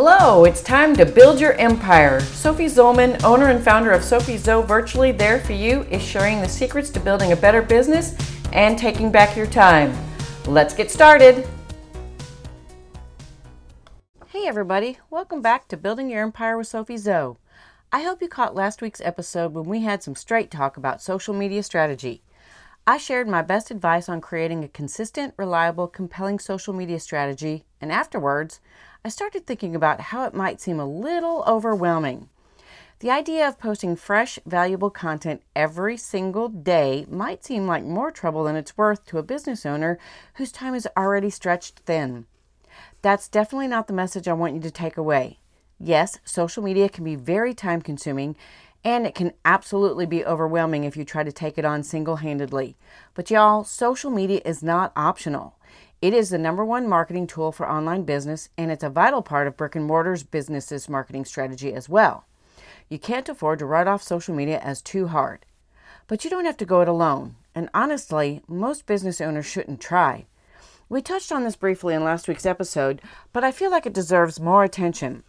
Hello, it's time to build your empire. Sophie Zollman, owner and founder of Sophie Zo Virtually There for You, is sharing the secrets to building a better business and taking back your time. Let's get started. Hey, everybody, welcome back to Building Your Empire with Sophie Zo. I hope you caught last week's episode when we had some straight talk about social media strategy. I shared my best advice on creating a consistent, reliable, compelling social media strategy, and afterwards, I started thinking about how it might seem a little overwhelming. The idea of posting fresh, valuable content every single day might seem like more trouble than it's worth to a business owner whose time is already stretched thin. That's definitely not the message I want you to take away. Yes, social media can be very time consuming and it can absolutely be overwhelming if you try to take it on single handedly. But y'all, social media is not optional. It is the number one marketing tool for online business, and it's a vital part of brick and mortar's business's marketing strategy as well. You can't afford to write off social media as too hard. But you don't have to go it alone, and honestly, most business owners shouldn't try. We touched on this briefly in last week's episode, but I feel like it deserves more attention.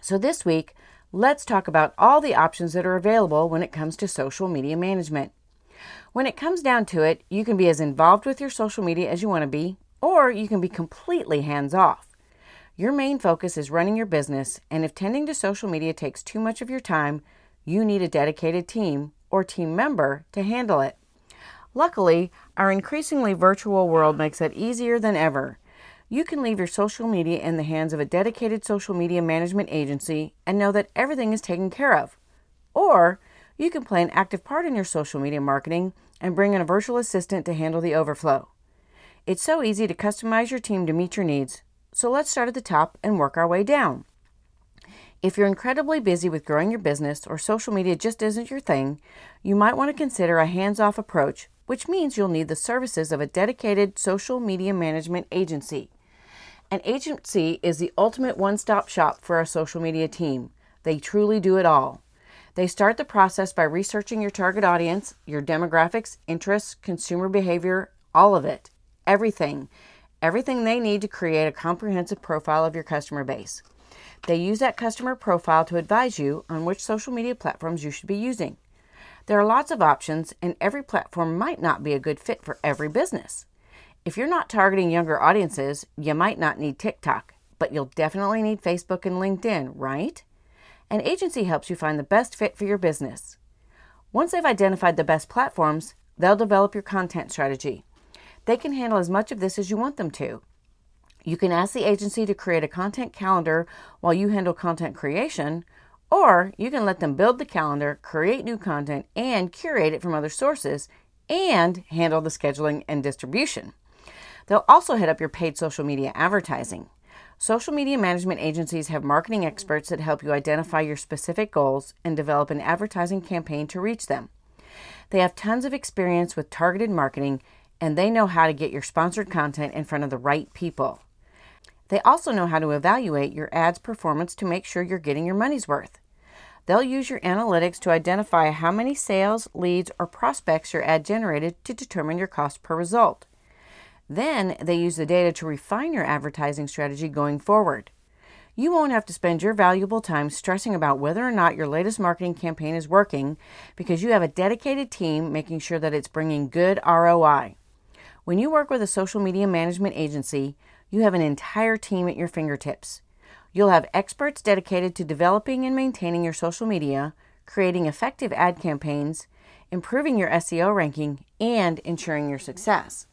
So this week, let's talk about all the options that are available when it comes to social media management. When it comes down to it, you can be as involved with your social media as you want to be, or you can be completely hands off. Your main focus is running your business, and if tending to social media takes too much of your time, you need a dedicated team or team member to handle it. Luckily, our increasingly virtual world makes that easier than ever. You can leave your social media in the hands of a dedicated social media management agency and know that everything is taken care of. Or you can play an active part in your social media marketing and bring in a virtual assistant to handle the overflow. It's so easy to customize your team to meet your needs, so let's start at the top and work our way down. If you're incredibly busy with growing your business or social media just isn't your thing, you might want to consider a hands off approach, which means you'll need the services of a dedicated social media management agency. An agency is the ultimate one stop shop for a social media team. They truly do it all. They start the process by researching your target audience, your demographics, interests, consumer behavior, all of it everything, everything they need to create a comprehensive profile of your customer base. They use that customer profile to advise you on which social media platforms you should be using. There are lots of options, and every platform might not be a good fit for every business. If you're not targeting younger audiences, you might not need TikTok, but you'll definitely need Facebook and LinkedIn, right? An agency helps you find the best fit for your business. Once they've identified the best platforms, they'll develop your content strategy. They can handle as much of this as you want them to. You can ask the agency to create a content calendar while you handle content creation, or you can let them build the calendar, create new content, and curate it from other sources, and handle the scheduling and distribution. They'll also head up your paid social media advertising. Social media management agencies have marketing experts that help you identify your specific goals and develop an advertising campaign to reach them. They have tons of experience with targeted marketing and they know how to get your sponsored content in front of the right people. They also know how to evaluate your ad's performance to make sure you're getting your money's worth. They'll use your analytics to identify how many sales, leads, or prospects your ad generated to determine your cost per result. Then they use the data to refine your advertising strategy going forward. You won't have to spend your valuable time stressing about whether or not your latest marketing campaign is working because you have a dedicated team making sure that it's bringing good ROI. When you work with a social media management agency, you have an entire team at your fingertips. You'll have experts dedicated to developing and maintaining your social media, creating effective ad campaigns, improving your SEO ranking, and ensuring your success.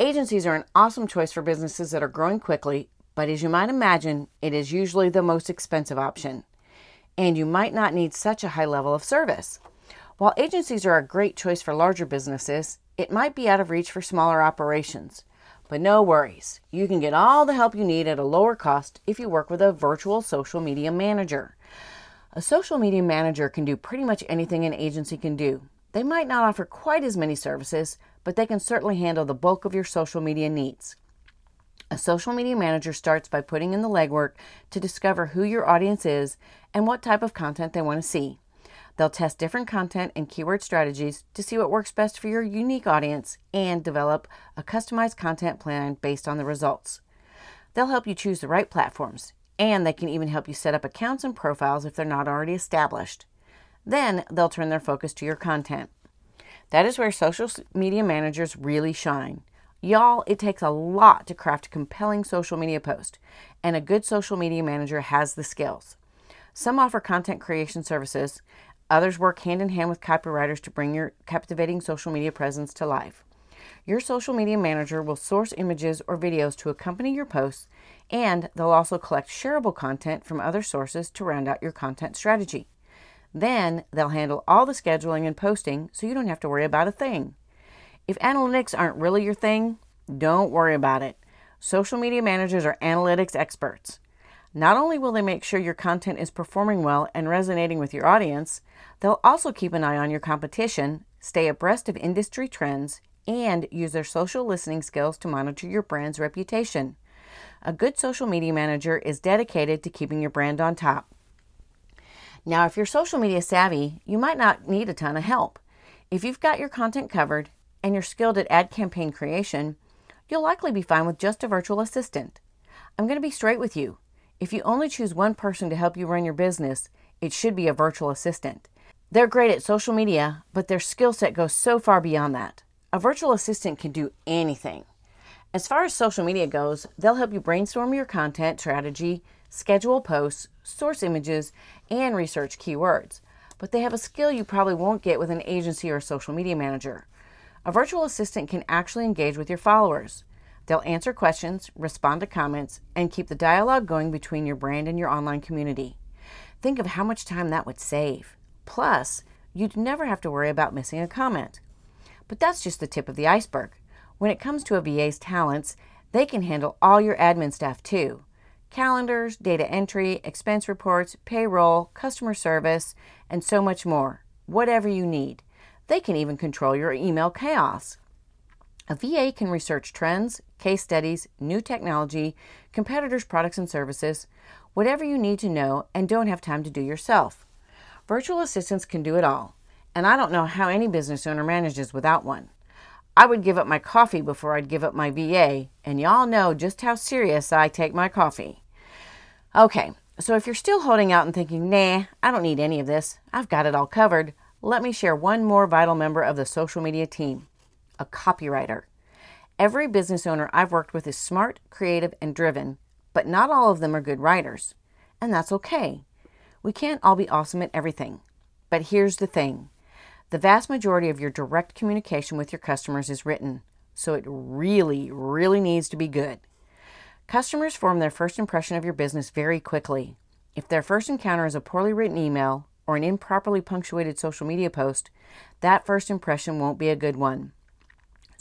Agencies are an awesome choice for businesses that are growing quickly, but as you might imagine, it is usually the most expensive option. And you might not need such a high level of service. While agencies are a great choice for larger businesses, it might be out of reach for smaller operations. But no worries, you can get all the help you need at a lower cost if you work with a virtual social media manager. A social media manager can do pretty much anything an agency can do. They might not offer quite as many services, but they can certainly handle the bulk of your social media needs. A social media manager starts by putting in the legwork to discover who your audience is and what type of content they want to see. They'll test different content and keyword strategies to see what works best for your unique audience and develop a customized content plan based on the results. They'll help you choose the right platforms, and they can even help you set up accounts and profiles if they're not already established. Then they'll turn their focus to your content. That is where social media managers really shine. Y'all, it takes a lot to craft a compelling social media post, and a good social media manager has the skills. Some offer content creation services, others work hand in hand with copywriters to bring your captivating social media presence to life. Your social media manager will source images or videos to accompany your posts, and they'll also collect shareable content from other sources to round out your content strategy. Then they'll handle all the scheduling and posting so you don't have to worry about a thing. If analytics aren't really your thing, don't worry about it. Social media managers are analytics experts. Not only will they make sure your content is performing well and resonating with your audience, they'll also keep an eye on your competition, stay abreast of industry trends, and use their social listening skills to monitor your brand's reputation. A good social media manager is dedicated to keeping your brand on top. Now, if you're social media savvy, you might not need a ton of help. If you've got your content covered and you're skilled at ad campaign creation, you'll likely be fine with just a virtual assistant. I'm going to be straight with you. If you only choose one person to help you run your business, it should be a virtual assistant. They're great at social media, but their skill set goes so far beyond that. A virtual assistant can do anything. As far as social media goes, they'll help you brainstorm your content strategy, schedule posts, source images, and research keywords. But they have a skill you probably won't get with an agency or social media manager. A virtual assistant can actually engage with your followers. They'll answer questions, respond to comments, and keep the dialogue going between your brand and your online community. Think of how much time that would save. Plus, you'd never have to worry about missing a comment. But that's just the tip of the iceberg. When it comes to a VA's talents, they can handle all your admin stuff too calendars, data entry, expense reports, payroll, customer service, and so much more. Whatever you need. They can even control your email chaos. A VA can research trends, case studies, new technology, competitors' products and services, whatever you need to know and don't have time to do yourself. Virtual assistants can do it all, and I don't know how any business owner manages without one. I would give up my coffee before I'd give up my VA, and y'all know just how serious I take my coffee. Okay, so if you're still holding out and thinking, nah, I don't need any of this, I've got it all covered, let me share one more vital member of the social media team a copywriter. Every business owner I've worked with is smart, creative, and driven, but not all of them are good writers. And that's okay. We can't all be awesome at everything. But here's the thing the vast majority of your direct communication with your customers is written, so it really, really needs to be good. Customers form their first impression of your business very quickly. If their first encounter is a poorly written email or an improperly punctuated social media post, that first impression won't be a good one.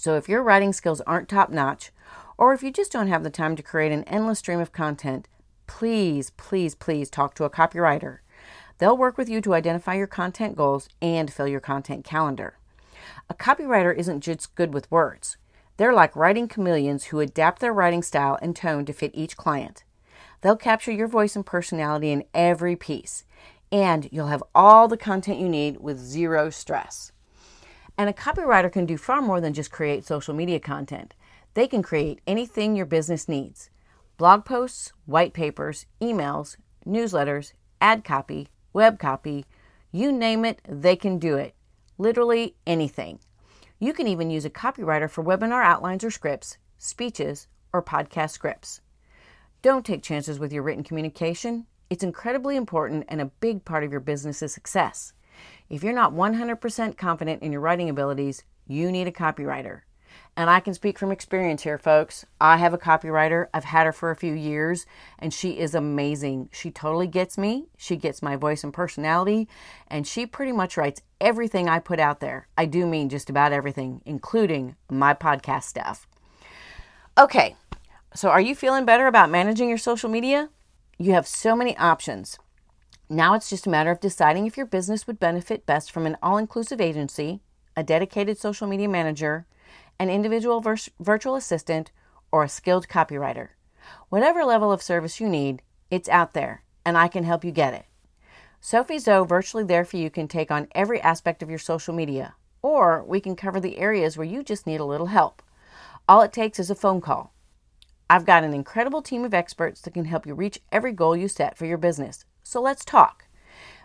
So if your writing skills aren't top notch, or if you just don't have the time to create an endless stream of content, please, please, please talk to a copywriter. They'll work with you to identify your content goals and fill your content calendar. A copywriter isn't just good with words. They're like writing chameleons who adapt their writing style and tone to fit each client. They'll capture your voice and personality in every piece, and you'll have all the content you need with zero stress. And a copywriter can do far more than just create social media content. They can create anything your business needs blog posts, white papers, emails, newsletters, ad copy, web copy you name it, they can do it. Literally anything. You can even use a copywriter for webinar outlines or scripts, speeches, or podcast scripts. Don't take chances with your written communication. It's incredibly important and a big part of your business's success. If you're not 100% confident in your writing abilities, you need a copywriter. And I can speak from experience here, folks. I have a copywriter. I've had her for a few years, and she is amazing. She totally gets me. She gets my voice and personality, and she pretty much writes everything I put out there. I do mean just about everything, including my podcast stuff. Okay, so are you feeling better about managing your social media? You have so many options. Now it's just a matter of deciding if your business would benefit best from an all inclusive agency, a dedicated social media manager, an individual vir- virtual assistant, or a skilled copywriter. Whatever level of service you need, it's out there, and I can help you get it. Sophie Zo Virtually There For You can take on every aspect of your social media, or we can cover the areas where you just need a little help. All it takes is a phone call. I've got an incredible team of experts that can help you reach every goal you set for your business. So let's talk.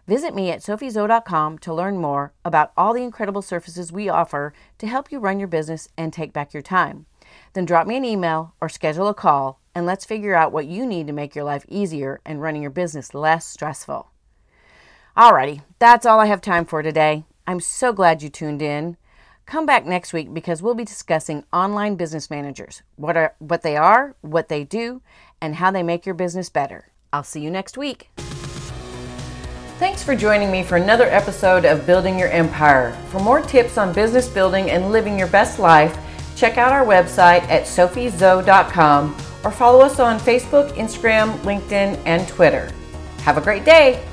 Visit me at sophiezo.com to learn more about all the incredible services we offer to help you run your business and take back your time. Then drop me an email or schedule a call and let's figure out what you need to make your life easier and running your business less stressful. Alrighty, that's all I have time for today. I'm so glad you tuned in. Come back next week because we'll be discussing online business managers, what are what they are, what they do, and how they make your business better. I'll see you next week. Thanks for joining me for another episode of Building Your Empire. For more tips on business building and living your best life, check out our website at sophiezo.com or follow us on Facebook, Instagram, LinkedIn, and Twitter. Have a great day!